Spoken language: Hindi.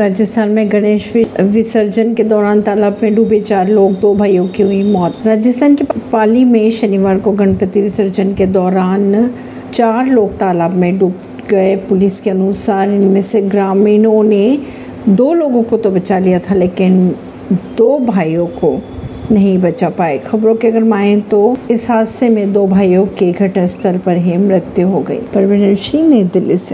राजस्थान में गणेश विसर्जन के दौरान तालाब में डूबे चार लोग, दो भाइयों की हुई मौत। राजस्थान के पाली में शनिवार को गणपति विसर्जन के दौरान चार लोग तालाब में डूब गए। पुलिस के अनुसार इनमें से ग्रामीणों ने दो लोगों को तो बचा लिया था, लेकिन दो भाइयों को नहीं बचा पाए। खबरों के अगर माए तो इस हादसे में दो भाइयों के घटनास्थल पर ही मृत्यु हो गई। परवीन सिंह, नई दिल्ली से।